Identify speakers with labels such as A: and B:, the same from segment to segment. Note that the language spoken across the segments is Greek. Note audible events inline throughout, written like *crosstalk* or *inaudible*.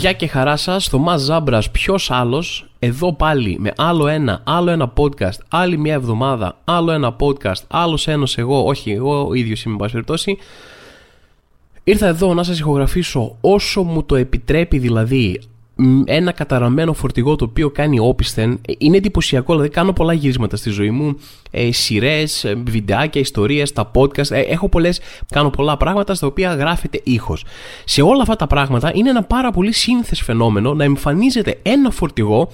A: Γεια και χαρά σας, στο Μας Ζάμπρας. Ποιος άλλος, εδώ πάλι με άλλο ένα, άλλο ένα podcast, άλλη μια εβδομάδα, άλλο ένα podcast, άλλος ένας εγώ, όχι, εγώ ο ίδιος είμαι, εν πάση περιπτώσει. Ήρθα εδώ να σας ηχογραφήσω όσο μου το επιτρέπει δηλαδή ένα καταραμένο φορτηγό το οποίο κάνει όπισθεν είναι εντυπωσιακό. Δηλαδή, κάνω πολλά γυρίσματα στη ζωή μου. Ε, Σειρές, ε, βιντεάκια, ιστορίες, τα podcast. Ε, έχω πολλές, κάνω πολλά πράγματα στα οποία γράφεται ήχος. Σε όλα αυτά τα πράγματα είναι ένα πάρα πολύ σύνθε φαινόμενο να εμφανίζεται ένα φορτηγό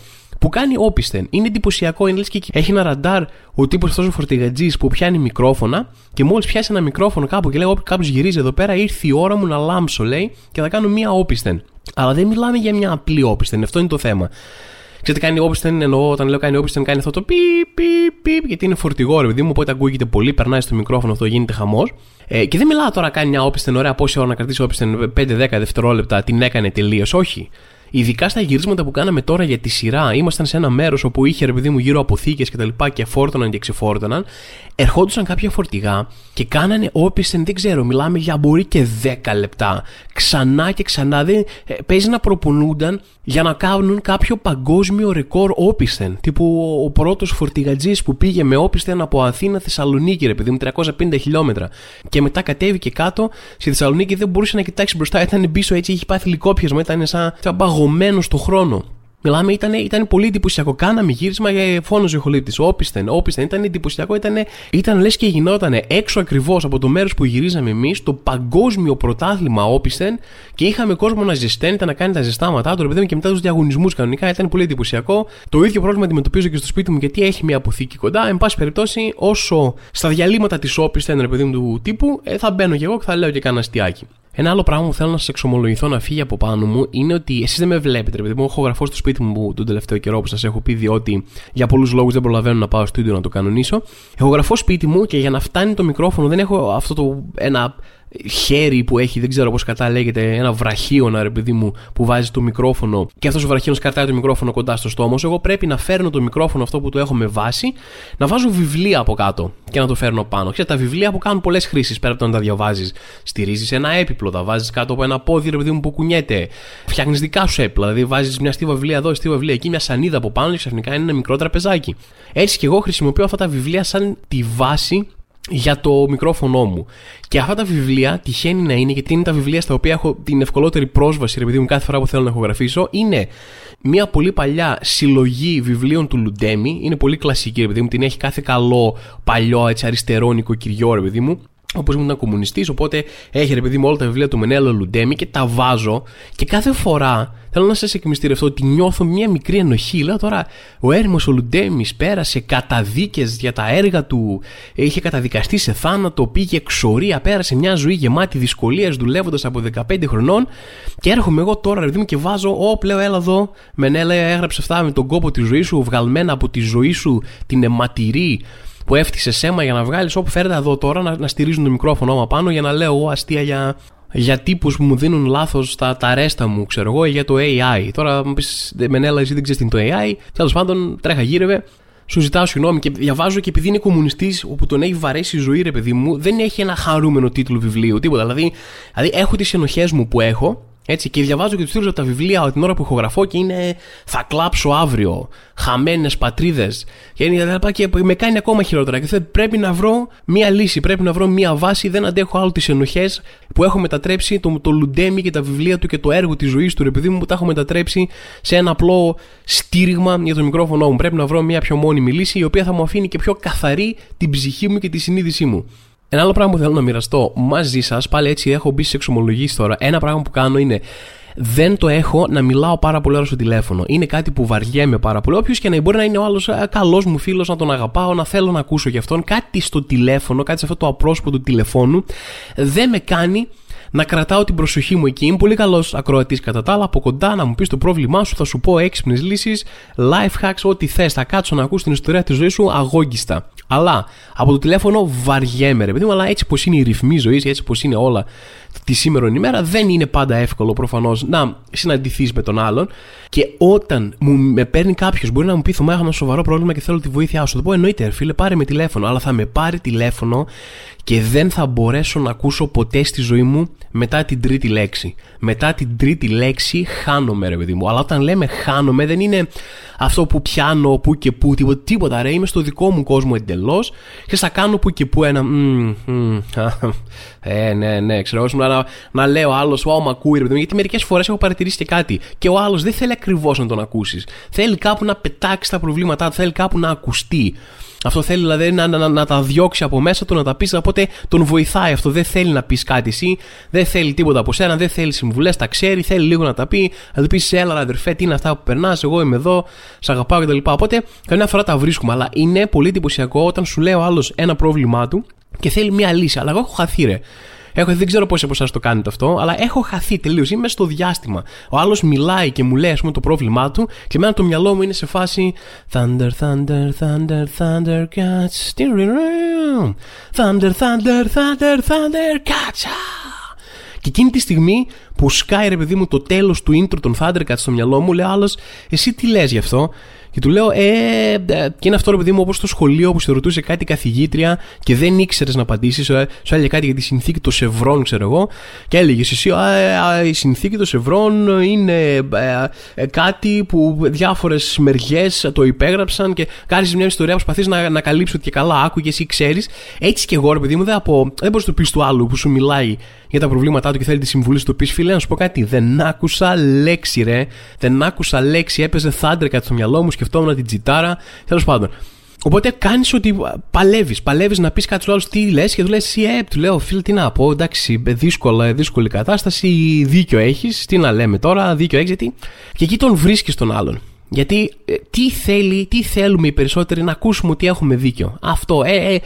A: που κάνει όπισθεν. Είναι εντυπωσιακό, είναι λες και έχει ένα ραντάρ ο τύπος αυτός ο φορτηγατζής που πιάνει μικρόφωνα και μόλις πιάσει ένα μικρόφωνο κάπου και λέει: Κάποιος γυρίζει εδώ πέρα, ήρθε η ώρα μου να λάμψω, λέει, και θα κάνω μία όπισθεν. Αλλά δεν μιλάμε για μια απλή όπισθεν, αυτό είναι το θέμα. Ξέρετε, κάνει όπισθεν, εννοώ όταν λέω κάνει όπισθεν, κάνει αυτό το πι, πι, πι, γιατί είναι φορτηγό, ρε παιδί μου, οπότε ακούγεται πολύ, περνάει στο μικρόφωνο αυτό, γίνεται χαμός. Ε, και δεν μιλάω τώρα κάνει μια όπισθεν, ωραία, πόση ώρα να κρατήσει όπισθεν, 5-10 δευτερόλεπτα, την έκανε τελείως. Όχι. Ειδικά στα γυρίσματα που κάναμε τώρα για τη σειρά, ήμασταν σε ένα μέρος όπου είχε ρε παιδί μου γύρω αποθήκε και τα λοιπά και φόρτωναν και ξεφόρτωναν. Ερχόντουσαν κάποια φορτηγά και κάνανε όπισθεν, δεν ξέρω, μιλάμε για μπορεί και 10 λεπτά. Ξανά και ξανά. Δεν, ε, παίζει να προπονούνταν για να κάνουν κάποιο παγκόσμιο ρεκόρ όπισθεν. Τύπου ο πρώτος φορτηγατζής που πήγε με όπισθεν από Αθήνα Θεσσαλονίκη, ρε παιδί μου, 350 χιλιόμετρα. Και μετά κατέβηκε κάτω στη Θεσσαλονίκη, δεν μπορούσε να κοιτάξει μπροστά, ήταν πίσω έτσι, είχε πάθει λικόπιασμα, ήταν σαν, σαν παγωμένο στο χρόνο. Μιλάμε, ήταν, ήταν πολύ εντυπωσιακό. Κάναμε γύρισμα για φόνο ζεχολήπτη. Όπισθεν, όπισθεν. Ήταν εντυπωσιακό. Ήταν, ήταν λες και γινόταν έξω ακριβώς από το μέρος που γυρίζαμε εμείς, το παγκόσμιο πρωτάθλημα όπισθεν και είχαμε κόσμο να ζεσταίνεται, να κάνει τα ζεστάματά του, ρε και μετά τους διαγωνισμούς κανονικά. Ήταν πολύ εντυπωσιακό. Το ίδιο πρόβλημα αντιμετωπίζω και στο σπίτι μου γιατί έχει μια αποθήκη κοντά. Εν πάση περιπτώσει, όσο στα διαλύματα της όπισθεν, ρε παιδί μου του τύπου, ε, θα μπαίνω κι εγώ και θα λέω και κανένα αστιάκι. Ένα άλλο πράγμα που θέλω να σας εξομολογηθώ να φύγει από πάνω μου είναι ότι εσείς δεν με βλέπετε, επειδή μου έχω γραφώ στο σπίτι μου τον τελευταίο καιρό που σας έχω πει, διότι για πολλούς λόγους δεν προλαβαίνω να πάω στο ίδιο να το κανονίσω. Έχω γραφώ σπίτι μου και για να φτάνει το μικρόφωνο δεν έχω αυτό το ένα χέρι που έχει, δεν ξέρω πώς κατά λέγεται, ένα βραχίωνα ρε παιδί μου που βάζει το μικρόφωνο και αυτός ο βραχίωνα κρατάει το μικρόφωνο κοντά στο στόμα Εγώ πρέπει να φέρνω το μικρόφωνο αυτό που το έχω με βάση, να βάζω βιβλία από κάτω και να το φέρνω πάνω. Ξέρετε, τα βιβλία που κάνουν πολλές χρήσεις πέρα από το να τα διαβάζεις. Στηρίζεις ένα έπιπλο, τα βάζεις κάτω από ένα πόδι ρε παιδί μου που κουνιέται. Φτιάχνεις δικά σου έπιπλα, δηλαδή βάζεις μια στίβα βιβλία εδώ, στίβα βιβλία εκεί, μια σανίδα από πάνω και ξαφνικά είναι ένα μικρό τραπεζάκι. Έτσι και εγώ χρησιμοποιώ αυτά τα βιβλία σαν τη βάση για το μικρόφωνο μου. Και αυτά τα βιβλία τυχαίνει να είναι, γιατί είναι τα βιβλία στα οποία έχω την ευκολότερη πρόσβαση, επειδή μου κάθε φορά που θέλω να ηχογραφήσω, είναι μια πολύ παλιά συλλογή βιβλίων του Λουντέμι. Είναι πολύ κλασική, επειδή μου την έχει κάθε καλό παλιό έτσι, αριστερό νοικοκυριό, ρε παιδί μου. Όπως ήμουν κομμουνιστής, οπότε έχει ρε παιδί μου όλα τα βιβλία του Μενέλο Λουντέμι και τα βάζω και κάθε φορά θέλω να σας εκμυστηρευτώ ότι νιώθω μια μικρή ενοχή. Λέω τώρα, ο έρημος ο Λουντέμις πέρασε καταδίκες για τα έργα του, είχε καταδικαστεί σε θάνατο, πήγε εξορία, πέρασε μια ζωή γεμάτη δυσκολίε δουλεύοντας από 15 χρονών και έρχομαι εγώ τώρα ρε παιδί μου και βάζω, Ω, πλέον έλα εδώ, Μενέλα έγραψε αυτά με τον κόπο τη ζωή σου, βγαλμένα από τη ζωή σου την αιματηρή που έφτιασε αίμα για να βγάλεις όπου φέρετε εδώ τώρα να, να στηρίζουν το μικρόφωνο άμα πάνω για να λέω εγώ αστεία για, για τύπους που μου δίνουν λάθος τα, τα ρέστα μου, ξέρω εγώ, για το AI. Τώρα μου πεις, Μενέλα, εσύ δεν ξέρεις τι είναι το AI. Τέλος πάντων, τρέχα γύρευε. Σου ζητάω συγγνώμη και διαβάζω και επειδή είναι κομμουνιστής, όπου τον έχει βαρέσει η ζωή, ρε παιδί μου, δεν έχει ένα χαρούμενο τίτλο βιβλίου, τίποτα. Δηλαδή, δηλαδή έχω τις ενοχές μου που έχω έτσι, και διαβάζω και τους τίτλου από τα βιβλία την ώρα που ηχογραφώ και είναι Θα κλάψω αύριο, Χαμένες πατρίδες. Και, και με κάνει ακόμα χειρότερα. Και πρέπει να βρω μία λύση, πρέπει να βρω μία βάση. Δεν αντέχω άλλο τις ενοχές που έχω μετατρέψει το, το Λουντέμι και τα βιβλία του και το έργο της ζωής του, ρε παιδί μου, που τα έχω μετατρέψει σε ένα απλό στήριγμα για το μικρόφωνο μου. Πρέπει να βρω μία πιο μόνιμη λύση, η οποία θα μου αφήνει και πιο καθαρή την ψυχή μου και τη συνείδησή μου. Ένα άλλο πράγμα που θέλω να μοιραστώ μαζί σας, πάλι έτσι έχω μπει σε εξομολογήσεις τώρα. Ένα πράγμα που κάνω είναι δεν το έχω να μιλάω πάρα πολύ ώρα στο τηλέφωνο. Είναι κάτι που βαριέμαι πάρα πολύ. Όποιος και να μπορεί να είναι ο άλλος ε, καλός μου φίλος, να τον αγαπάω, να θέλω να ακούσω γι' αυτόν. Κάτι στο τηλέφωνο, κάτι σε αυτό το απρόσωπο του τηλεφώνου δεν με κάνει να κρατάω την προσοχή μου εκεί. Είμαι πολύ καλός ακροατής κατά τα άλλα. Από κοντά να μου πεις το πρόβλημά σου, θα σου πω έξυπνες λύσεις, life hacks, ό,τι θες. Θα κάτσω να ακούσω την ιστορία της ζωής σου αγόγγιστα. Αλλά από το τηλέφωνο βαριέμαι, ρε παιδί μου, αλλά έτσι πως είναι η ρυθμή ζωής, έτσι πως είναι όλα τη σήμερα ημέρα, δεν είναι πάντα εύκολο προφανώς να συναντηθείς με τον άλλον. Και όταν μου με παίρνει κάποιος, μπορεί να μου πει: Θωμά, έχω ένα σοβαρό πρόβλημα και θέλω τη βοήθειά σου. Θα πω: Εννοείται, φίλε, πάρε με τηλέφωνο. Αλλά θα με πάρει τηλέφωνο και δεν θα μπορέσω να ακούσω ποτέ στη ζωή μου μετά την τρίτη λέξη. Μετά την τρίτη λέξη χάνομαι ρε παιδί μου. Αλλά όταν λέμε χάνομαι δεν είναι αυτό που πιάνω που και που, τίποτα, τίποτα ρε. Είμαι στο δικό μου κόσμο εντελώς και θα κάνω που και που ένα. ε, ναι, ναι, ξέρω εγώ. Να, να λέω άλλος, Wow, μα ακούει ρε παιδί μου. Γιατί μερικές φορές έχω παρατηρήσει και κάτι. Και ο άλλος δεν θέλει ακριβώς να τον ακούσεις. Θέλει κάπου να πετάξει τα προβλήματά του, θέλει κάπου να ακουστεί. Αυτό θέλει δηλαδή να, να, να, τα διώξει από μέσα του, να τα πεις. Οπότε τον βοηθάει αυτό. Δεν θέλει να πεις κάτι εσύ, δεν θέλει τίποτα από σένα, δεν θέλει συμβουλές, τα ξέρει, θέλει λίγο να τα πει. Να του πεις, έλα, αδερφέ, τι είναι αυτά που περνάς, εγώ είμαι εδώ, σε αγαπάω κτλ. Οπότε καμιά φορά τα βρίσκουμε. Αλλά είναι πολύ εντυπωσιακό όταν σου λέει ο άλλος ένα πρόβλημά του και θέλει μια λύση. Αλλά εγώ έχω χαθεί, ρε. Έχω, δεν ξέρω πόσοι από εσάς το κάνετε αυτό, αλλά έχω χαθεί τελείως. Είμαι στο διάστημα. Ο άλλος μιλάει και μου λέει, ας πούμε, το πρόβλημά του, και εμένα το μυαλό μου είναι σε φάση. Thunder, thunder, thunder, thunder, cats. Thunder, thunder, thunder, thunder, cats. Και εκείνη τη στιγμή που σκάει ρε παιδί μου το τέλος του intro των Thundercats στο μυαλό μου, λέει άλλος, εσύ τι λες γι' αυτό; Και του λέω, ε, ε, και είναι αυτό ρε παιδί μου, όπως στο σχολείο που σε ρωτούσε κάτι καθηγήτρια και δεν ήξερες να απαντήσεις, σου έλεγε κάτι για τη συνθήκη των Σευρών, ξέρω εγώ, και έλεγες εσύ, α, η συνθήκη των Σευρών είναι ε, ε, κάτι που διάφορες μεριές το υπέγραψαν και κάνεις μια ιστορία, προσπαθείς να, να καλύψεις ότι και καλά άκου και εσύ ξέρεις. Έτσι και εγώ, ρε παιδί μου, δεν, δεν μπορείς να το πεις του άλλου που σου μιλάει για τα προβλήματά του και θέλει τη συμβουλή του πεις, φίλε, να σου πω κάτι. Δεν άκουσα λέξη, ρε. Δεν άκουσα λέξη. Έπαιζε Thundercat στο μυαλό μου, σκεφτόμουν την τζιτάρα. Τέλος πάντων. Οπότε κάνεις ότι παλεύεις. Παλεύεις να πεις κάτι στους άλλους τι λες και του λες, εσύ, ε, του λέω, φίλε, τι να πω. Εντάξει, δύσκολα, δύσκολη κατάσταση. Δίκιο έχεις. Τι να λέμε τώρα, δίκιο έχεις. Γιατί και εκεί τον βρίσκεις τον άλλον. Γιατί ε, τι θέλει, τι θέλουμε οι περισσότεροι να ακούσουμε ότι έχουμε δίκιο. Αυτό. Ε, ε,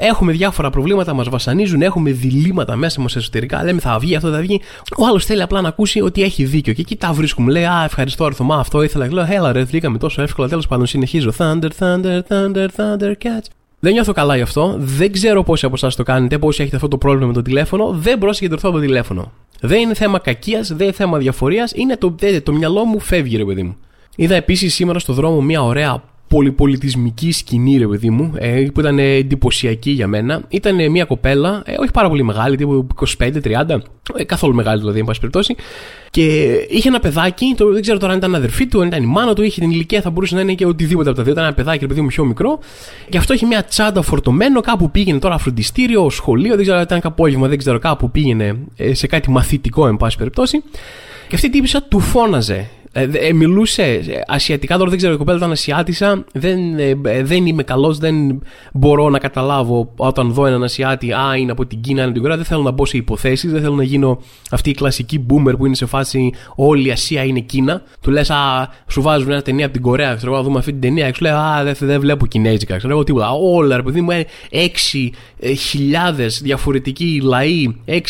A: έχουμε διάφορα προβλήματα, μας βασανίζουν, έχουμε διλήμματα μέσα μας εσωτερικά. Λέμε θα βγει, αυτό θα βγει. Ο άλλος θέλει απλά να ακούσει ότι έχει δίκιο. Και εκεί τα βρίσκουμε. Λέει, Α, ευχαριστώ, Αρθωμά, αυτό ήθελα. Λέω, Έλα, ρε, βγήκαμε τόσο εύκολα. Τέλος πάντων, συνεχίζω. Thunder, thunder, thunder, thunder, catch. Δεν νιώθω καλά γι' αυτό. Δεν ξέρω πόσοι από εσάς το κάνετε, πόσοι έχετε αυτό το πρόβλημα με το τηλέφωνο. Δεν μπορώ να συγκεντρωθώ το τηλέφωνο. Δεν είναι θέμα κακίας, δεν είναι θέμα διαφορίας. Είναι το, το μυαλό μου φεύγει, ρε παιδί μου. Είδα επίσης σήμερα στο δρόμο μια ωραία πολυπολιτισμική σκηνή, ρε παιδί μου, ε, που ήταν εντυπωσιακή για μένα. Ήταν μια κοπέλα, ε, όχι πάρα πολύ μεγάλη, τύπου 25-30, ε, καθόλου μεγάλη δηλαδή, εν πάση περιπτώσει. Και είχε ένα παιδάκι, το, δεν ξέρω τώρα αν ήταν αδερφή του, αν ήταν η μάνα του, είχε την ηλικία, θα μπορούσε να είναι και οτιδήποτε από τα δύο. Ήταν ένα παιδάκι, ρε παιδί μου, πιο μικρό. Και αυτό είχε μια τσάντα φορτωμένο, κάπου πήγαινε τώρα φροντιστήριο, σχολείο, δεν ξέρω αν ήταν απόγευμα, δεν ξέρω, κάπου πήγαινε σε κάτι μαθητικό, εν πάση περιπτώσει. Και αυτή η τύπησα του φώναζε ε, ε, μιλούσε ε, ασιατικά, τώρα δεν ξέρω, η κοπέλα ήταν Ασιάτισα. Δεν, ε, ε, δεν είμαι καλός, δεν μπορώ να καταλάβω όταν δω έναν Ασιάτη, Α, είναι από την Κίνα, είναι την Κορέα. Δεν θέλω να μπω σε υποθέσεις, δεν θέλω να γίνω αυτή η κλασική boomer που είναι σε φάση Όλη η Ασία είναι Κίνα. Του λες, Α, σου βάζουν μια ταινία από την Κορέα, ξέρω να δούμε αυτή την ταινία. Και σου λέει, Α, δεν, δεν βλέπω Κινέζικα, ξέρω εγώ τίποτα. Όλα, ρε παιδί μου, 6.000 διαφορετικοί λαοί, 6.000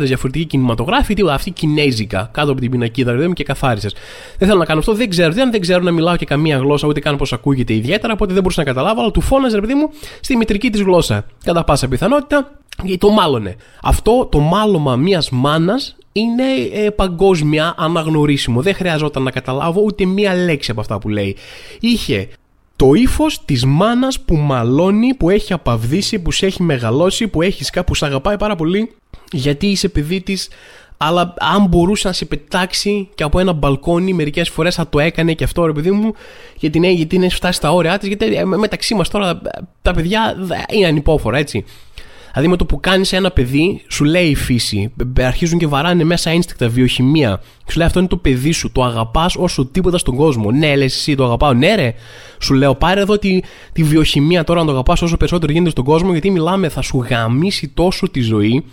A: διαφορετικοί κινηματογράφοι, τίποτα. Αυτή Κινέζικα, κάτω από την πινακίδα, ρε και καθάρισες. Δεν θέλω να κάνω αυτό, δεν ξέρω. Δεν, δεν ξέρω να μιλάω και καμία γλώσσα, ούτε καν πώς ακούγεται ιδιαίτερα, οπότε δεν μπορούσα να καταλάβω, αλλά του φώναζε, ρε παιδί μου, στη μητρική της γλώσσα. Κατά πάσα πιθανότητα, γιατί το μάλωνε. Αυτό το μάλωμα μιας μάνας είναι ε, παγκόσμια αναγνωρίσιμο. Δεν χρειαζόταν να καταλάβω ούτε μία λέξη από αυτά που λέει. Είχε το ύφος της μάνας που μαλώνει, που έχει απαυδίσει, που σε έχει μεγαλώσει, που έχεις κάπου σ' αγαπάει πάρα πολύ, γιατί είσαι παιδί της αλλά αν μπορούσε να σε πετάξει και από ένα μπαλκόνι, μερικές φορές θα το έκανε και αυτό ρε παιδί μου, γιατί, ναι, γιατί είναι φτάσει στα όρια της. Γιατί ε, μεταξύ μας τώρα τα παιδιά είναι ανυπόφορα, έτσι. Δηλαδή με το που κάνεις ένα παιδί, σου λέει η φύση, αρχίζουν και βαράνε μέσα ένστικτα, βιοχημία. Σου λέει αυτό είναι το παιδί σου, το αγαπάς όσο τίποτα στον κόσμο. Ναι, λες εσύ, το αγαπάω. Ναι, ρε. Σου λέω πάρε εδώ τη, τη βιοχημία τώρα να το αγαπάς όσο περισσότερο γίνεται στον κόσμο, γιατί μιλάμε, θα σου γαμίσει τόσο τη ζωή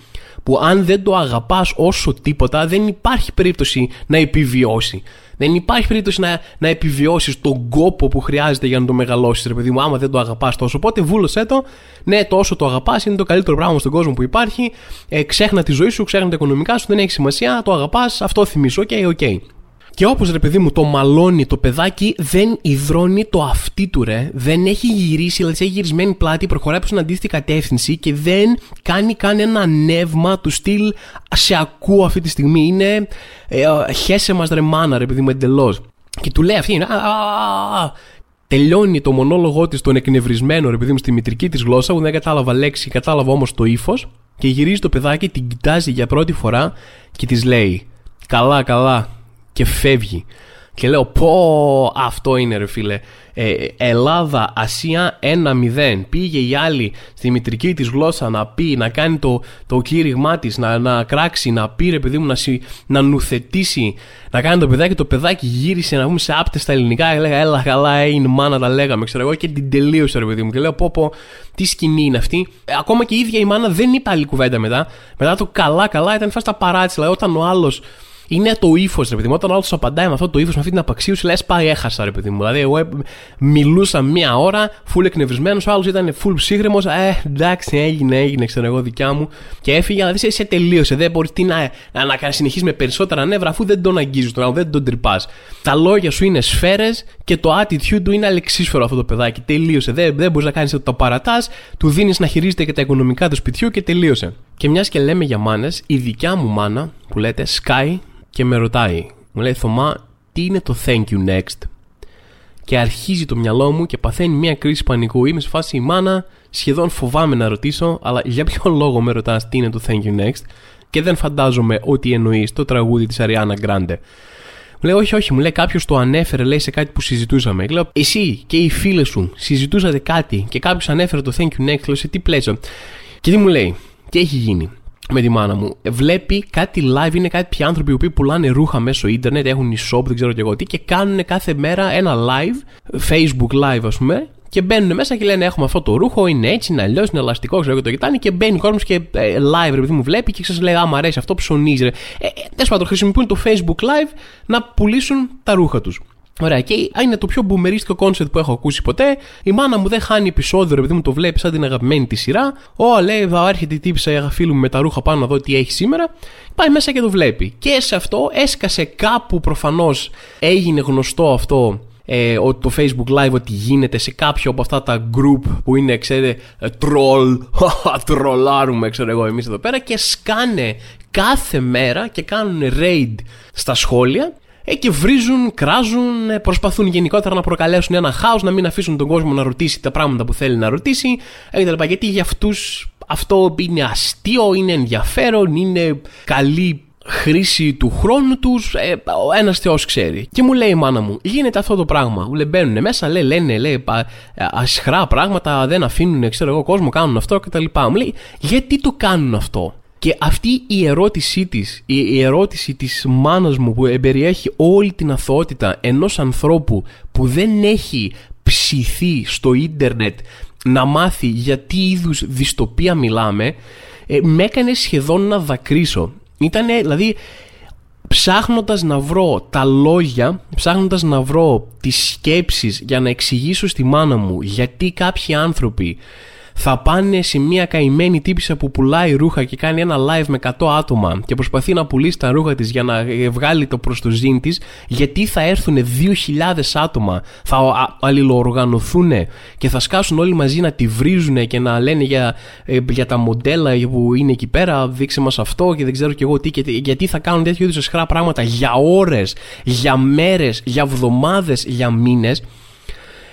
A: που αν δεν το αγαπάς όσο τίποτα δεν υπάρχει περίπτωση να επιβιώσει. Δεν υπάρχει περίπτωση να, να επιβιώσεις τον κόπο που χρειάζεται για να το μεγαλώσεις, ρε παιδί μου, άμα δεν το αγαπάς τόσο. Οπότε βούλωσέ το. Ναι, το όσο το αγαπάς είναι το καλύτερο πράγμα στον κόσμο που υπάρχει. Ε, ξέχνα τη ζωή σου, ξέχνα τα οικονομικά σου, δεν έχει σημασία. Το αγαπάς, αυτό θυμίσω. Οκ, okay, οκ. Okay. Και όπως ρε παιδί μου το μαλώνει το παιδάκι, δεν υδρώνει το αυτί του ρε. Δεν έχει γυρίσει, δηλαδή έχει γυρισμένη πλάτη, προχωράει προς την αντίθετη κατεύθυνση και δεν κάνει καν ένα νεύμα του στυλ σε ακούω αυτή τη στιγμή. Είναι ε, χέσε μας ρε μάνα ρε παιδί μου εντελώς. Και του λέει αυτή, τελειώνει το μονόλογό της τον εκνευρισμένο, επειδή μου στη μητρική της γλώσσα, που δεν κατάλαβα λέξη, κατάλαβα όμως το ύφος, και γυρίζει το παιδάκι, την κοιτάζει για πρώτη φορά και της λέει: Καλά, καλά, και φεύγει. Και λέω πω αυτό είναι ρε φίλε. Ε, Ελλάδα Ασία 1-0 Πήγε η άλλη στη μητρική της γλώσσα να πει Να κάνει το, το κήρυγμά της να, να κράξει, να πει ρε παιδί μου Να, να νουθετήσει Να κάνει το παιδάκι Το παιδάκι γύρισε να πούμε σε άπτες στα ελληνικά. Και λέγα έλα καλά έγινε μάνα τα λέγαμε ξέρω εγώ Και την τελείωσε ρε παιδί μου Και λέω πω πω τι σκηνή είναι αυτή ε, Ακόμα και η ίδια η μάνα δεν είπε άλλη κουβέντα μετά. Μετά το καλά καλά ήταν φάστα παράτηση Δηλαδή όταν ο άλλος είναι το ύφος, ρε παιδί μου. Όταν ο άλλος απαντάει με αυτό το ύφος, με αυτή την απαξίωση, λες πάει, έχασα, ρε παιδί μου. Δηλαδή, εγώ μιλούσα μία ώρα, φουλ εκνευρισμένος, ο άλλος ήταν φουλ ψύχρεμος. Ε, εντάξει, έγινε, έγινε, ξέρω εγώ, δικιά μου. Και έφυγε, αλλά δεν σε τελείωσε. Δεν μπορείς τι να, να, να συνεχίσεις με περισσότερα νεύρα, αφού δεν τον αγγίζεις τον άλλο, δεν τον τρυπάς. Τα λόγια σου είναι σφαίρες και το attitude του είναι αλεξίσφαιρο αυτό το παιδάκι. Τελείωσε. Δεν, δεν μπορείς να κάνεις το παρατάς, του δίνεις να χειρίζεται και τα οικονομικά του σπιτιού και τελείωσε. Και μιας και λέμε για μάνες, η δικιά μου μάνα που λέτε Sky και με ρωτάει, μου λέει Θωμά, τι είναι το thank you next; Και αρχίζει το μυαλό μου και παθαίνει μια κρίση πανικού. Είμαι σε φάση η μάνα, σχεδόν φοβάμαι να ρωτήσω, αλλά για ποιο λόγο με ρωτάς τι είναι το thank you next; Και δεν φαντάζομαι ότι εννοείς το τραγούδι της Αριάννα Γκράντε. Μου λέει, Όχι, όχι, μου λέει κάποιος το ανέφερε, λέει σε κάτι που συζητούσαμε. Λέω, Εσύ και οι φίλες σου συζητούσατε κάτι και κάποιος ανέφερε το thank you next, λέω σε τι πλαίσιο; Και τι μου λέει, τι έχει γίνει; Με τη μάνα μου. Βλέπει κάτι live, είναι κάποιοι άνθρωποι που πουλάνε ρούχα μέσω ίντερνετ, έχουν e-shop, δεν ξέρω και εγώ τι, και κάνουν κάθε μέρα ένα live, Facebook live ας πούμε, και μπαίνουν μέσα και λένε: Έχουμε αυτό το ρούχο, είναι έτσι, είναι αλλιώς, είναι ελαστικό, ξέρω και το κοιτάνε. Και μπαίνει ο κόσμος και ε, live, ρε παιδί μου, βλέπει και σα λέει: Άμα αρέσει αυτό, ψωνίζει. Ρε. Ε, ε, Τέλος πάντων, χρησιμοποιούν το Facebook live να πουλήσουν τα ρούχα τους. Ωραία, και είναι το πιο μπουμερίστικο concept που έχω ακούσει ποτέ. Η μάνα μου δεν χάνει επεισόδιο, επειδή μου το βλέπει σαν την αγαπημένη της σειρά. Ω, λέει, θα έρχεται η τύπισσα φίλου μου με τα ρούχα πάνω να δω τι έχει σήμερα. Πάει μέσα και το βλέπει. Και σε αυτό έσκασε κάπου προφανώς έγινε γνωστό αυτό ε, το Facebook Live ότι γίνεται σε κάποιο από αυτά τα group που είναι, ξέρετε, troll, *laughs* τρολάρουμε, ξέρω εγώ, εμείς εδώ πέρα και σκάνε κάθε μέρα και κάνουν raid στα σχόλια ε, και βρίζουν, κράζουν, ε, προσπαθούν γενικότερα να προκαλέσουν ένα χάος, να μην αφήσουν τον κόσμο να ρωτήσει τα πράγματα που θέλει να ρωτήσει ε, κτλ. Γιατί για αυτούς αυτό είναι αστείο, είναι ενδιαφέρον, είναι καλή χρήση του χρόνου τους, ε, ο ένας Θεός ξέρει. Και μου λέει η μάνα μου, γίνεται αυτό το πράγμα. Μου λέει, μπαίνουν μέσα, λέει, λένε λέει, ασχρά πράγματα, δεν αφήνουν, ξέρω εγώ, κόσμο, κάνουν αυτό κτλ. Μου λέει, γιατί το κάνουν αυτό; Και αυτή η ερώτησή της, η ερώτηση της μάνας μου που εμπεριέχει όλη την αθωότητα ενός ανθρώπου που δεν έχει ψηθεί στο ίντερνετ να μάθει για τι είδους δυστοπία μιλάμε, ε, με έκανε σχεδόν να δακρύσω. Ήτανε, δηλαδή, ψάχνοντας να βρω τα λόγια, ψάχνοντας να βρω τις σκέψεις για να εξηγήσω στη μάνα μου γιατί κάποιοι άνθρωποι θα πάνε σε μια καημένη τύπησα που πουλάει ρούχα και κάνει ένα live με 100 άτομα και προσπαθεί να πουλήσει τα ρούχα της για να βγάλει το προς το ζήν της γιατί θα έρθουν 2.000 άτομα θα αλληλοοργανωθούν και θα σκάσουν όλοι μαζί να τη βρίζουν και να λένε για, ε, για τα μοντέλα που είναι εκεί πέρα δείξε μας αυτό και δεν ξέρω και εγώ τι και, γιατί θα κάνουν τέτοιου είδους εσχρά πράγματα για ώρες, για μέρες, για εβδομάδες, για μήνες.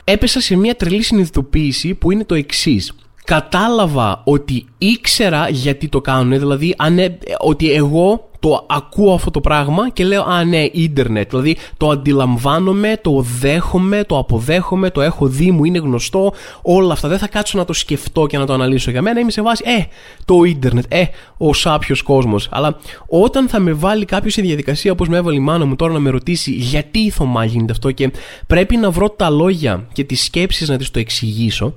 A: Έπεσα σε μια τρελή συνειδητοποίηση που είναι το εξής κατάλαβα ότι ήξερα γιατί το κάνουν, δηλαδή ότι εγώ το ακούω αυτό το πράγμα και λέω «Α, ναι, ίντερνετ». Δηλαδή το αντιλαμβάνομαι, το δέχομαι, το αποδέχομαι, το έχω δει, μου είναι γνωστό, όλα αυτά. Δεν θα κάτσω να το σκεφτώ και να το αναλύσω για μένα. Είμαι σε βάση «Ε, το ίντερνετ, ε, ο σάπιος κόσμος». Αλλά όταν θα με βάλει κάποιος σε διαδικασία όπως με έβαλε η μάνα μου τώρα να με ρωτήσει γιατί η Θωμά γίνεται αυτό και πρέπει να βρω τα λόγια και τις σκέψεις να τις το εξηγήσω,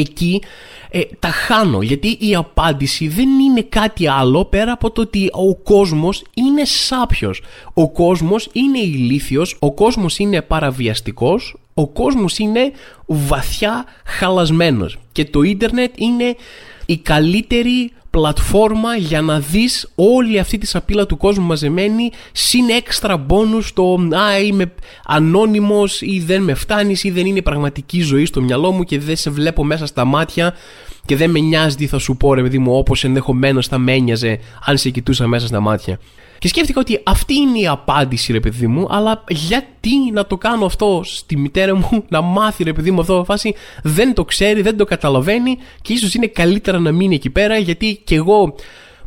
A: εκεί ε, τα χάνω γιατί η απάντηση δεν είναι κάτι άλλο πέρα από το ότι ο κόσμος είναι σάπιος. Ο κόσμος είναι ηλίθιος ο κόσμος είναι παραβιαστικός ο κόσμος είναι βαθιά χαλασμένος. Και το ίντερνετ είναι η καλύτερη πλατφόρμα για να δεις όλη αυτή τη σαπίλα του κόσμου μαζεμένη συν έξτρα μπόνους το «Α, είμαι ανώνυμος» ή «Δεν με φτάνεις» ή «Δεν είναι πραγματική ζωή στο μυαλό μου και δεν σε βλέπω μέσα στα μάτια» και δεν με νοιάζει τι θα σου πω, ρε παιδί μου, όπως ενδεχομένως θα με ένοιαζε αν σε κοιτούσα μέσα στα μάτια. Και σκέφτηκα ότι αυτή είναι η απάντηση, ρε παιδί μου, αλλά γιατί να το κάνω αυτό στη μητέρα μου, *laughs* να μάθει, ρε παιδί μου, αυτό φάση δεν το ξέρει, δεν το καταλαβαίνει και ίσως είναι καλύτερα να μείνει εκεί πέρα, γιατί κι εγώ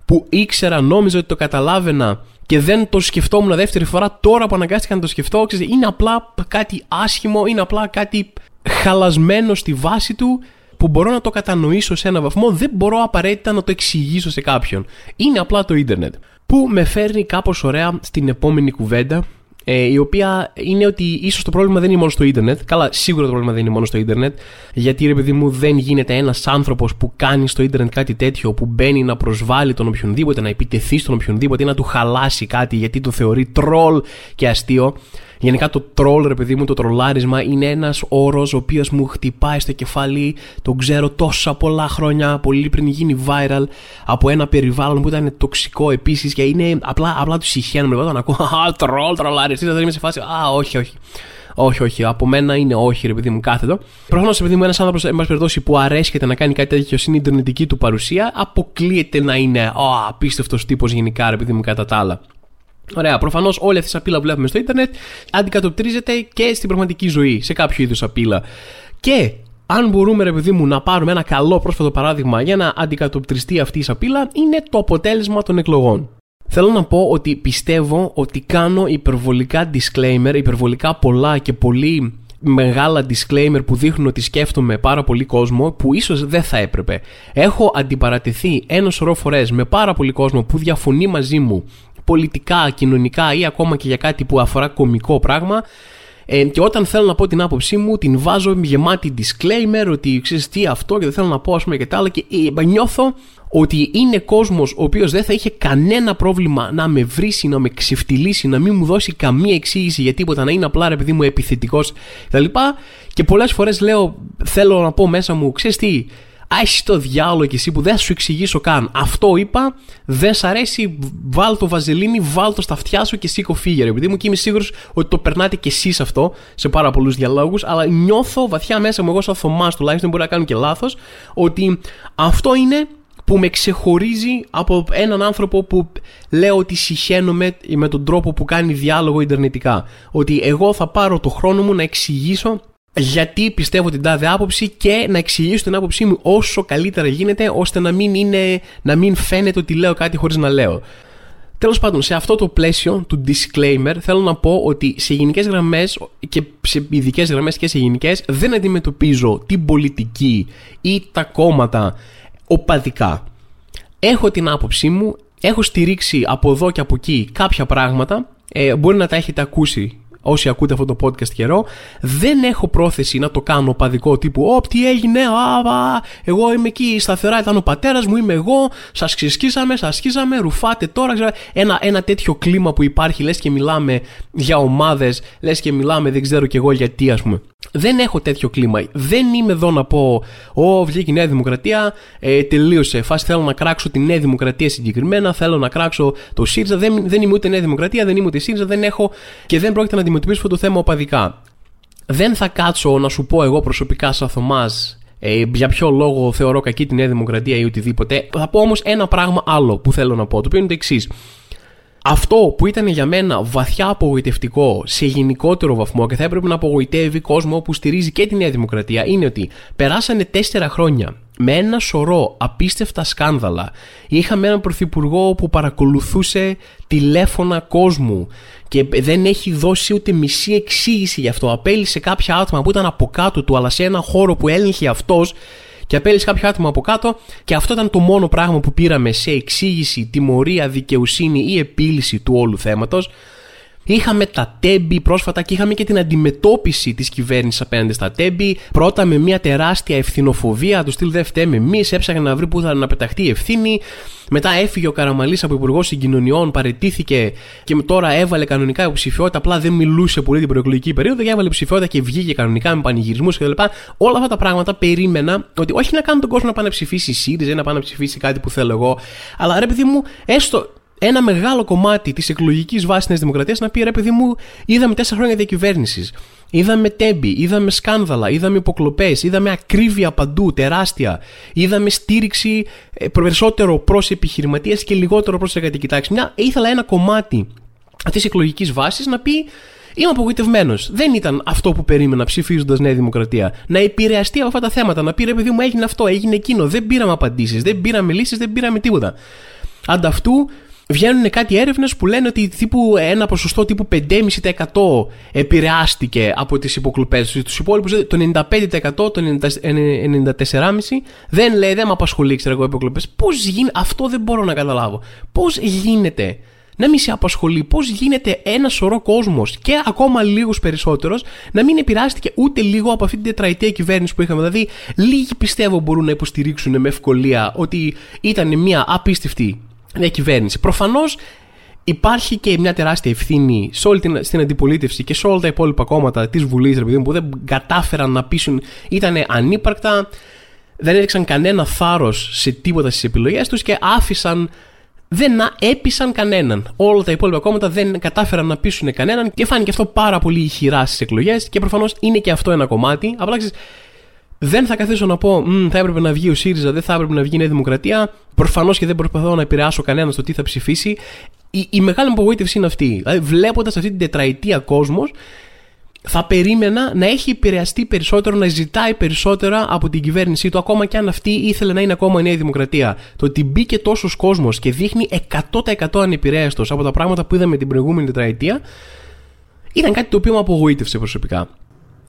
A: που ήξερα, νόμιζα ότι το καταλάβαινα και δεν το σκεφτόμουν δεύτερη φορά, τώρα που αναγκάστηκα να το σκεφτώ, ξέρετε, είναι απλά κάτι άσχημο, είναι απλά κάτι χαλασμένο στη βάση του που μπορώ να το κατανοήσω σε ένα βαθμό, δεν μπορώ απαραίτητα να το εξηγήσω σε κάποιον. Είναι απλά το ίντερνετ. Που με φέρνει κάπως ωραία στην επόμενη κουβέντα ε, η οποία είναι ότι ίσως το πρόβλημα δεν είναι μόνο στο ίντερνετ. Καλά, σίγουρα το πρόβλημα δεν είναι μόνο στο ίντερνετ. Γιατί ρε παιδί μου, δεν γίνεται ένας άνθρωπος που κάνει στο ίντερνετ κάτι τέτοιο, που μπαίνει να προσβάλλει τον οποιονδήποτε, να επιτεθεί στον οποιονδήποτε ή να του χαλάσει κάτι γιατί το θεωρεί τρόλ και αστείο. Γενικά το troll, ρε παιδί μου, το τρολάρισμα είναι ένας όρος ο οποίος μου χτυπάει στο κεφάλι. Τον ξέρω τόσα πολλά χρόνια, πολύ πριν γίνει viral, από ένα περιβάλλον που ήταν τοξικό επίσης και είναι απλά, απλά του συχαίνομαι. Εγώ τον ακούω, *laughs* Α, τρολ, τρολάρισμα. Δεν είμαι σε φάση, Α, όχι, όχι. Όχι, όχι. Από μένα είναι όχι, ρε παιδί μου, κάθετο. Προφανώς, επειδή μου, ένας άνθρωπος, εν πάση περιπτώσει, που αρέσκεται να κάνει κάτι τέτοιο στην ιντερνετική του παρουσία, αποκλείεται να είναι ο απίστευτος τύπος γενικά, ρε παιδί μου, κατά τα άλλα. Ωραία, προφανώς όλη αυτή η απειλή που βλέπουμε στο Ιντερνετ αντικατοπτρίζεται και στην πραγματική ζωή, σε κάποιο είδους απειλή. Και αν μπορούμε, ρε παιδί μου, να πάρουμε ένα καλό πρόσφατο παράδειγμα για να αντικατοπτριστεί αυτή η σαπίλα, είναι το αποτέλεσμα των εκλογών. Θέλω να πω ότι πιστεύω ότι κάνω υπερβολικά disclaimer, υπερβολικά πολλά και πολύ μεγάλα disclaimer που δείχνουν ότι σκέφτομαι πάρα πολύ κόσμο που ίσως δεν θα έπρεπε. Έχω αντιπαρατηθεί ένα σωρό φορές με πάρα πολύ κόσμο που διαφωνεί μαζί μου πολιτικά, κοινωνικά ή ακόμα και για κάτι που αφορά κομικό πράγμα. Ε, και όταν θέλω να πω την άποψή μου, την βάζω γεμάτη disclaimer ότι ξέρεις τι αυτό και δεν θέλω να πω, ας πούμε και τα άλλα. Και ε, νιώθω ότι είναι κόσμος ο οποίος δεν θα είχε κανένα πρόβλημα να με βρήσει, να με ξεφτυλίσει, να μην μου δώσει καμία εξήγηση για τίποτα, να είναι απλά ρε παιδί μου επιθετικός κτλ. Και πολλές φορές λέω, θέλω να πω μέσα μου, ξέρεις τι, Άχι το διάλογο και εσύ που δεν θα σου εξηγήσω καν. Αυτό είπα, δεν σ' αρέσει, βάλ το βαζελίνη, βάλ το στα αυτιά σου και σήκω φύγε. Επειδή μου και είμαι σίγουρος ότι το περνάτε κι εσείς αυτό σε πάρα πολλούς διαλόγους, αλλά νιώθω βαθιά μέσα μου, εγώ σαν Θωμάς τουλάχιστον, μπορεί να κάνω και λάθος, ότι αυτό είναι που με ξεχωρίζει από έναν άνθρωπο που λέω ότι συχαίνομαι με τον τρόπο που κάνει διάλογο ιντερνετικά. Ότι εγώ θα πάρω το χρόνο μου να εξηγήσω γιατί πιστεύω την τάδε άποψη και να εξηγήσω την άποψή μου όσο καλύτερα γίνεται ώστε να μην, είναι, να μην φαίνεται ότι λέω κάτι χωρίς να λέω. Τέλος πάντων, σε αυτό το πλαίσιο του disclaimer, θέλω να πω ότι σε γενικές γραμμές και σε ειδικές γραμμές και σε γενικές δεν αντιμετωπίζω την πολιτική ή τα κόμματα οπαδικά. Έχω την άποψή μου, έχω στηρίξει από εδώ και από εκεί κάποια πράγματα. Ε, μπορεί να τα έχετε ακούσει όσοι ακούτε αυτό το podcast καιρό, δεν έχω πρόθεση να το κάνω παδικό τύπου Ωπ, τι έγινε, α, εγώ είμαι εκεί σταθερά, ήταν ο πατέρας μου, είμαι εγώ, σας ξεσκίσαμε, σας σκίσαμε, ρουφάτε τώρα. Ένα, ένα τέτοιο κλίμα που υπάρχει, λες και μιλάμε για ομάδες, λες και μιλάμε δεν ξέρω κι εγώ γιατί, ας πούμε. Δεν έχω τέτοιο κλίμα. Δεν είμαι εδώ να πω, Ω, βγήκε η Νέα Δημοκρατία, ε, τελείωσε. Φάση θέλω να κράξω τη Νέα Δημοκρατία συγκεκριμένα, θέλω να κράξω το ΣΥΡΙΖΑ. Δεν, δεν είμαι ούτε Νέα Δημοκρατία, δεν είμαι ούτε ΣΥΡΙΖΑ, δεν έχω και δεν πρόκειται να αντιμετωπίσω αυτό το θέμα οπαδικά. Δεν θα κάτσω να σου πω εγώ προσωπικά σαν Θωμάς ε, για ποιο λόγο θεωρώ κακή τη Νέα Δημοκρατία ή οτιδήποτε. Θα πω όμως ένα πράγμα άλλο που θέλω να πω, το οποίο είναι το εξής. Αυτό που ήταν για μένα βαθιά απογοητευτικό σε γενικότερο βαθμό και θα έπρεπε να απογοητεύει κόσμο που στηρίζει και τη Νέα Δημοκρατία είναι ότι περάσανε τέσσερα χρόνια με ένα σωρό απίστευτα σκάνδαλα. Είχαμε έναν πρωθυπουργό που παρακολουθούσε τηλέφωνα κόσμου και δεν έχει δώσει ούτε μισή εξήγηση γι' αυτό. Απέλησε κάποια άτομα που ήταν από κάτω του, αλλά σε ένα χώρο που έλεγχε αυτός και απέλησε κάποιο άτομο από κάτω και αυτό ήταν το μόνο πράγμα που πήραμε σε εξήγηση, τιμωρία, δικαιοσύνη ή επίλυση του όλου θέματος. Είχαμε τα τέμπη πρόσφατα και είχαμε και την αντιμετώπιση της κυβέρνησης απέναντι στα τέμπη. Πρώτα με μια τεράστια ευθυνοφοβία, του στυλ δεν φταίμε εμείς, έψαχνε να βρει πού θα να πεταχτεί η ευθύνη. Μετά έφυγε ο Καραμαλής από Υπουργό Συγκοινωνιών, παρετήθηκε και τώρα έβαλε κανονικά υποψηφιότητα. Απλά δεν μιλούσε πολύ την προεκλογική περίοδο και έβαλε υποψηφιότητα και βγήκε κανονικά με πανηγυρισμούς κλπ. Όλα αυτά τα πράγματα περίμενα ότι όχι να κάνουν τον κόσμο να πάνε να ψηφίσει ΣΥΡΙΖΑ ή να πάνε να ψηφίσει κάτι που θέλω εγώ, αλλά ρε παιδί μου, έστω ένα μεγάλο κομμάτι της εκλογικής βάσης της Δημοκρατίας να πει ρε παιδί μου, είδαμε τέσσερα χρόνια διακυβέρνησης. Είδαμε τέμπη, είδαμε σκάνδαλα, είδαμε υποκλοπές, είδαμε ακρίβεια παντού, τεράστια. Είδαμε στήριξη ε, περισσότερο προς επιχειρηματίες και λιγότερο προς εργατική τάξη. Μια, ήθελα ένα κομμάτι αυτή της εκλογικής βάσης να πει Είμαι απογοητευμένος. Δεν ήταν αυτό που περίμενα ψηφίζοντας Νέα Δημοκρατία. Να επηρεαστεί από αυτά τα θέματα. Να πει ρε παιδί μου, έγινε αυτό, έγινε εκείνο. Δεν πήραμε απαντήσεις, δεν πήραμε λύσεις, δεν πήραμε τίποτα. Ανταυτού βγαίνουν κάτι έρευνες που λένε ότι τύπου ένα ποσοστό τύπου 5,5% επηρεάστηκε από τις υποκλοπές. Τους υπόλοιπους το 95%, το 94,5% δεν λέει, δεν με απασχολεί, ξέρω εγώ, υποκλοπές. Πώς γίνεται, αυτό δεν μπορώ να καταλάβω. Πώς γίνεται να μην σε απασχολεί πώς γίνεται ένα σωρό κόσμος και ακόμα λίγος περισσότερος να μην επηρεάστηκε ούτε λίγο από αυτή την τετραετία κυβέρνηση που είχαμε. Δηλαδή, λίγοι πιστεύω μπορούν να υποστηρίξουν με ευκολία ότι ήταν μια απίστευτη μια κυβέρνηση. Προφανώς υπάρχει και μια τεράστια ευθύνη σε όλη την, στην αντιπολίτευση και σε όλα τα υπόλοιπα κόμματα της Βουλής, που δεν κατάφεραν να πείσουν, ήταν ανύπαρκτα, δεν έδειξαν κανένα θάρρος σε τίποτα στις επιλογές τους και άφησαν δεν έπεισαν κανέναν. Όλα τα υπόλοιπα κόμματα δεν κατάφεραν να πείσουν κανέναν και φάνηκε αυτό πάρα πολύ ηχηρά στις εκλογές και προφανώς είναι και αυτό ένα κομμάτι. Απλά ξέρεις, δεν θα καθίσω να πω θα έπρεπε να βγει ο ΣΥΡΙΖΑ, δεν θα έπρεπε να βγει η Νέα Δημοκρατία. Προφανώς και δεν προσπαθώ να επηρεάσω κανέναν στο τι θα ψηφίσει. Η, η μεγάλη απογοήτευση είναι αυτή. Δηλαδή, βλέποντας αυτή την τετραετία κόσμος, θα περίμενα να έχει επηρεαστεί περισσότερο, να ζητάει περισσότερα από την κυβέρνησή του, ακόμα και αν αυτή ήθελε να είναι ακόμα η Νέα Δημοκρατία. Το ότι μπήκε τόσος κόσμος και δείχνει 100% ανεπηρέαστος από τα πράγματα που είδαμε την προηγούμενη τετραετία, ήταν κάτι το οποίο με απογοήτευσε προσωπικά.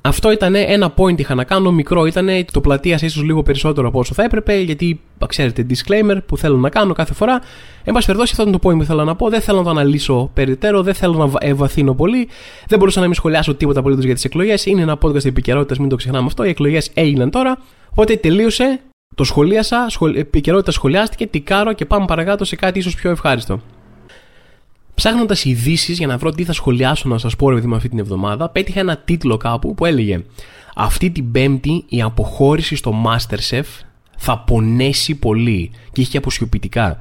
A: Αυτό ήταν ένα point είχα να κάνω, μικρό ήταν, το πλατεία ίσω λίγο περισσότερο από όσο θα έπρεπε, γιατί ξέρετε, disclaimer που θέλω να κάνω κάθε φορά. Εν πάση περιπτώσει, αυτό ήταν το point που ήθελα να πω. Δεν θέλω να το αναλύσω περιττέρω, δεν θέλω να ευαθύνω πολύ. Δεν μπορούσα να μην σχολιάσω τίποτα απολύτως για τις εκλογές. Είναι ένα podcast επικαιρότητα, μην το ξεχνάμε αυτό. Οι εκλογές έγιναν τώρα. Οπότε τελείωσε, το σχολίασα, σχολ... επικαιρότητα σχολιάστηκε, τικάρω και πάμε παρακάτω σε κάτι ίσως πιο ευχάριστο. Ψάχνοντας ειδήσεις για να βρω τι θα σχολιάσω να σας πω ρε με αυτή την εβδομάδα, πέτυχα ένα τίτλο κάπου που έλεγε Αυτή την Πέμπτη η αποχώρηση στο Masterchef θα πονέσει πολύ. Και είχε και αποσιοποιητικά.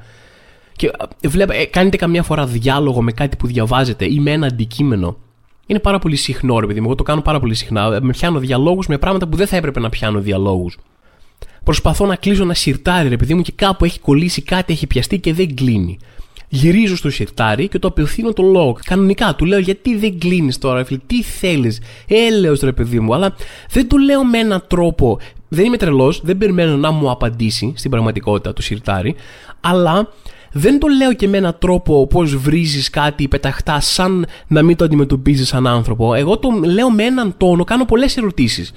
A: Και βλέπε, ε, κάνετε καμιά φορά διάλογο με κάτι που διαβάζετε ή με ένα αντικείμενο. Είναι πάρα πολύ συχνό, ρε παιδί μου. Εγώ το κάνω πάρα πολύ συχνά. Ε, με πιάνω διαλόγους με πράγματα που δεν θα έπρεπε να πιάνω διαλόγους. Προσπαθώ να κλείσω ένα σιρτάρι, ρε παιδί μου, και κάπου έχει κολλήσει κάτι, έχει πιαστεί και δεν κλείνει. Γυρίζω στο σιρτάρι και το απευθύνω το λόγο. Κανονικά του λέω γιατί δεν κλείνεις τώρα, φίλε, τι θέλεις; Έλεο ρε παιδί μου, αλλά δεν του λέω με έναν τρόπο. Δεν είμαι τρελός, δεν περιμένω να μου απαντήσει στην πραγματικότητα του σιρτάρι, αλλά δεν το λέω και με έναν τρόπο πώς βρίζεις κάτι πεταχτάς, σαν να μην το αντιμετωπίζεις σαν άνθρωπο. Εγώ το λέω με έναν τόνο, κάνω πολλές ερωτήσεις.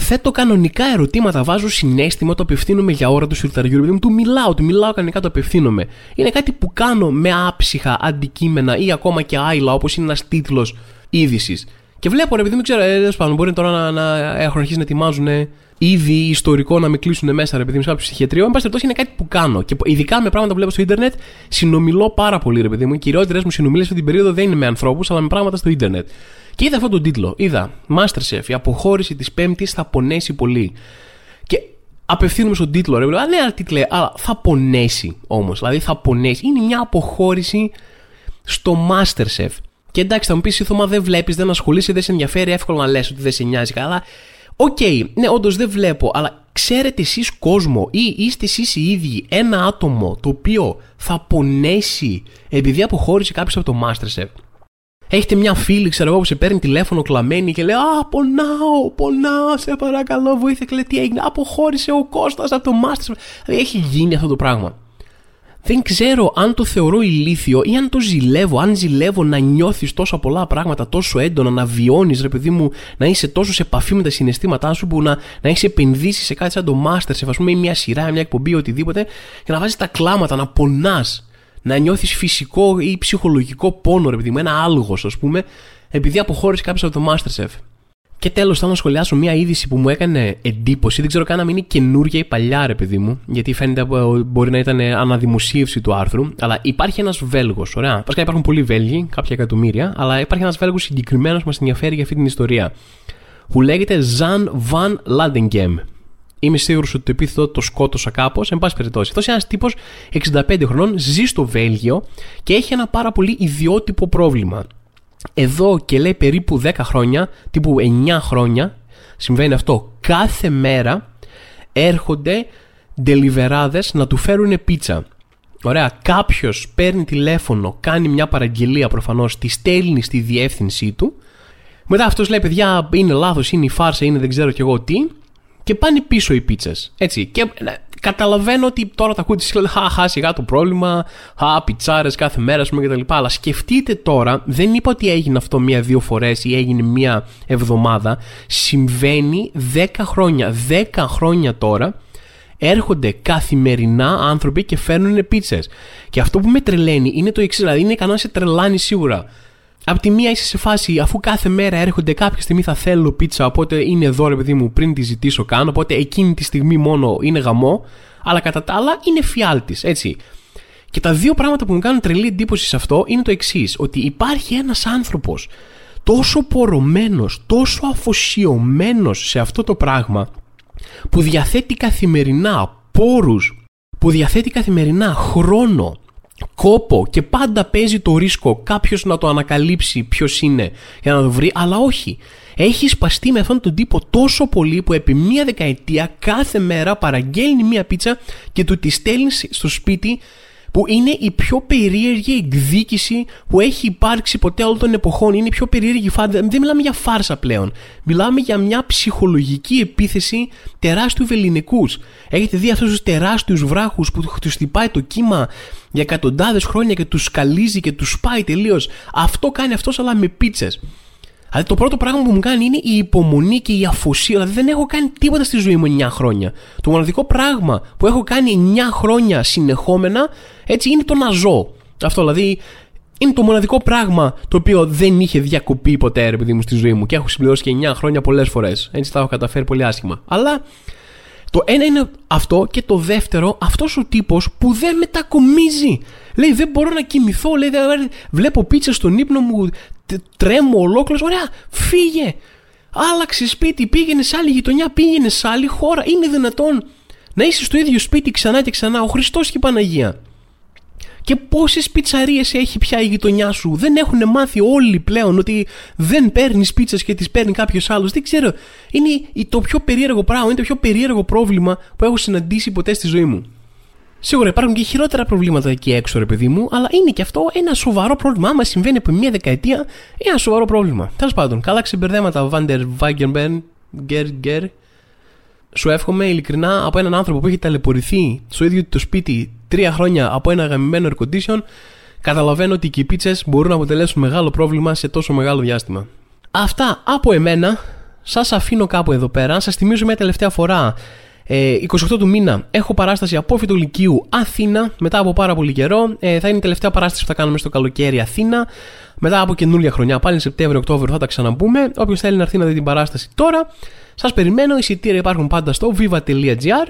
A: Θέτω κανονικά ερωτήματα, βάζω συνέστημα, το απευθύνομαι για ώρα τους σιρταριού, μου του μιλάω, του μιλάω κανονικά, το απευθύνομαι. Είναι κάτι που κάνω με άψυχα αντικείμενα ή ακόμα και άειλα, όπως είναι ένας τίτλος είδησης. Και βλέπω, ρε παιδί μου, ξέρω, ε, πάνω, μπορεί τώρα να, να έχουν αρχίσει να ετοιμάζουν ήδη ιστορικό να με κλείσουν μέσα, ρε παιδί μου, σε κάποιο ψυχιατρίο. Εν πάση περιπτώσει, είναι κάτι που κάνω. Και ειδικά με πράγματα που βλέπω στο Ιντερνετ, συνομιλώ πάρα πολύ, ρε παιδί μου. Οι κυριότερες μου συνομιλίες αυτή την περίοδο δεν είναι με ανθρώπους, αλλά με πράγματα στο Ιντερνετ. Και είδα αυτόν τον τίτλο. Είδα Masterchef, η αποχώρηση της Πέμπτης θα πονέσει πολύ. Και απευθύνουμε στον τίτλο, ρε παιδί μου. Ναι, αλλά τίτλε, αλλά θα πονέσει όμως. Δηλαδή θα πονέσει. Είναι μια αποχώρηση στο Masterchef. Και εντάξει, θα μου πεις σύντομα δεν βλέπεις, δεν ασχολείσαι, δεν σε ενδιαφέρει, εύκολο να λες ότι δεν σε νοιάζει καλά. OK, okay, ναι, όντως δεν βλέπω, αλλά ξέρετε εσείς κόσμο ή είστε εσείς οι ίδιοι ένα άτομο το οποίο θα πονέσει επειδή αποχώρησε κάποιος από το Masterchef; Έχετε μια φίλη, ξέρω εγώ, που σε παίρνει τηλέφωνο κλαμμένη και λέει Α, πονάω, πονάω, σε παρακαλώ, βοήθεια. Και λέει τι έγινε, αποχώρησε ο Κώστας από το Masterchef. Δηλαδή έχει γίνει αυτό το πράγμα δεν ξέρω αν το θεωρώ ηλίθιο ή αν το ζηλεύω. Αν ζηλεύω να νιώθεις τόσα πολλά πράγματα τόσο έντονα, να βιώνεις, ρε παιδί μου, να είσαι τόσο σε επαφή με τα συναισθήματά σου που να, να έχεις επενδύσεις σε κάτι σαν το Masterchef, ας πούμε, ή μια σειρά, μια εκπομπή, οτιδήποτε, και να βάζεις τα κλάματα, να πονάς, να νιώθεις φυσικό ή ψυχολογικό πόνο, ρε παιδί μου, ένα άλγος, ας πούμε, επειδή αποχώρησε κάποιος από το Masterchef. Και τέλος, θέλω να σχολιάσω μια είδηση που μου έκανε εντύπωση. Δεν ξέρω καν αν είναι καινούργια ή παλιά, ρε παιδί μου, γιατί φαίνεται μπορεί να ήταν αναδημοσίευση του άρθρου. Αλλά υπάρχει ένας Βέλγος, ωραία. Βασικά υπάρχουν πολλοί Βέλγοι, κάποια εκατομμύρια, αλλά υπάρχει ένας Βέλγος συγκεκριμένος που μας ενδιαφέρει για αυτή την ιστορία. Που λέγεται Ζαν Βαν Λάντεγκεμ. Είμαι σίγουρος ότι το επίθετο το σκότωσα κάπως. Εν πάση περιπτώσει, αυτός είναι ένας τύπος 65 χρονών, ζει στο Βέλγιο και έχει ένα πάρα πολύ ιδιότυπο πρόβλημα. Εδώ και λέει περίπου 10 χρόνια, τύπου 9 χρόνια, συμβαίνει αυτό. Κάθε μέρα έρχονται ντελιβεράδες να του φέρουν πίτσα. Ωραία, κάποιος παίρνει τηλέφωνο, κάνει μια παραγγελία προφανώς, τη στέλνει στη διεύθυνσή του. Μετά αυτός λέει: Παιδιά, είναι λάθος, είναι η φάρσα, είναι δεν ξέρω κι εγώ τι. Και πάνε πίσω οι πίτσες. Έτσι. Και ε, καταλαβαίνω ότι τώρα τα ακούτε και λέτε Χα, σιγά το πρόβλημα. Χα, πιτσάρες κάθε μέρα, ας πούμε κτλ. Αλλά σκεφτείτε τώρα, δεν είπα ότι έγινε αυτό μία-δύο φορές ή έγινε μία εβδομάδα. Συμβαίνει 10 χρόνια. 10 χρόνια τώρα έρχονται καθημερινά άνθρωποι και φέρνουν πίτσες. Και αυτό που με τρελαίνει είναι το εξής. Δηλαδή, είναι ικανό να σε τρελάνει σίγουρα. Απ' τη μία είσαι σε φάση, αφού κάθε μέρα έρχονται κάποια στιγμή θα θέλω πίτσα, οπότε είναι εδώ ρε παιδί μου πριν τη ζητήσω καν, οπότε εκείνη τη στιγμή μόνο είναι γαμό, αλλά κατά τα άλλα είναι φιάλτης, έτσι. Και τα δύο πράγματα που μου κάνουν τρελή εντύπωση σε αυτό είναι το εξής: Ότι υπάρχει ένας άνθρωπος τόσο πορωμένος, τόσο αφοσιωμένος σε αυτό το πράγμα, που διαθέτει καθημερινά πόρους, που διαθέτει καθημερινά χρόνο, κόπο και πάντα παίζει το ρίσκο κάποιος να το ανακαλύψει ποιος είναι για να το βρει, αλλά όχι. Έχει σπαστεί με αυτόν τον τύπο τόσο πολύ που επί μία δεκαετία κάθε μέρα παραγγέλνει μία πίτσα και του τη στέλνει στο σπίτι που είναι η πιο περίεργη εκδίκηση που έχει υπάρξει ποτέ όλων των εποχών. Είναι η πιο περίεργη φάρσα. Δεν μιλάμε για φάρσα πλέον. Μιλάμε για μια ψυχολογική επίθεση τεράστιου βεληνικούς. Έχετε δει αυτούς τους τεράστιους βράχους που τους χτυπάει το κύμα για εκατοντάδες χρόνια και τους σκαλίζει και τους σπάει τελείως. Αυτό κάνει αυτός αλλά με πίτσες. Δηλαδή το πρώτο πράγμα που μου κάνει είναι η υπομονή και η αφοσία. Δηλαδή δεν έχω κάνει τίποτα στη ζωή μου 9 χρόνια. Το μοναδικό πράγμα που έχω κάνει 9 χρόνια συνεχόμενα έτσι είναι το να ζω. Αυτό δηλαδή είναι το μοναδικό πράγμα το οποίο δεν είχε διακοπεί ποτέ ρε παιδί μου στη ζωή μου και έχω συμπληρώσει και 9 χρόνια πολλές φορές. Έτσι τα έχω καταφέρει πολύ άσχημα. Αλλά το ένα είναι αυτό και το δεύτερο, αυτός ο τύπος που δεν μετακομίζει. Λέει, δεν μπορώ να κοιμηθώ. Λέει, βλέπω πίτσα στον ύπνο μου, τρέμω ολόκληρος. Ωραία, φύγε. Άλλαξε σπίτι, πήγαινε σε άλλη γειτονιά, πήγαινε σε άλλη χώρα. Είναι δυνατόν να είσαι στο ίδιο σπίτι ξανά και ξανά, ο Χριστός και η Παναγία. Και πόσες πιτσαρίες έχει πια η γειτονιά σου; Δεν έχουν μάθει όλοι πλέον ότι δεν παίρνεις πίτσες και τις παίρνει κάποιος άλλος; Δεν ξέρω. Είναι το πιο περίεργο πράγμα, είναι το πιο περίεργο πρόβλημα που έχω συναντήσει ποτέ στη ζωή μου. Σίγουρα υπάρχουν και χειρότερα προβλήματα εκεί έξω, ρε παιδί μου, αλλά είναι και αυτό ένα σοβαρό πρόβλημα. Άμα συμβαίνει από μία δεκαετία, είναι ένα σοβαρό πρόβλημα. Τέλος πάντων, καλά ξεμπερδέματα, Βάντερ Βάγκερμπερν, Γκέρ Γκέρ. Σου εύχομαι ειλικρινά από έναν άνθρωπο που έχει ταλαιπωρηθεί στο ίδιο το σπίτι τρία χρόνια από ένα γαμημένο air condition, καταλαβαίνω ότι και οι πίτσε μπορούν να αποτελέσουν μεγάλο πρόβλημα σε τόσο μεγάλο διάστημα. Αυτά από εμένα. Σας αφήνω κάπου εδώ πέρα. Σας θυμίζω μια τελευταία φορά. 28 ε, του μήνα έχω παράσταση απόφυτο Λυκείου Αθήνα. Μετά από πάρα πολύ καιρό. Ε, θα είναι η τελευταία παράσταση που θα κάνουμε στο καλοκαίρι Αθήνα. Μετά από καινούργια χρονιά, πάλι Σεπτέμβριο-Οκτώβριο θα τα ξαναμπούμε. Όποιος θέλει να έρθει να δει την παράσταση τώρα, σας περιμένω. Εισιτήρια υπάρχουν πάντα στο viva.gr.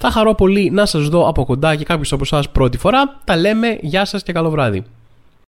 A: Θα χαρώ πολύ να σας δω από κοντά και κάποιος από εσάς πρώτη φορά. Τα λέμε, γεια σας και καλό βράδυ.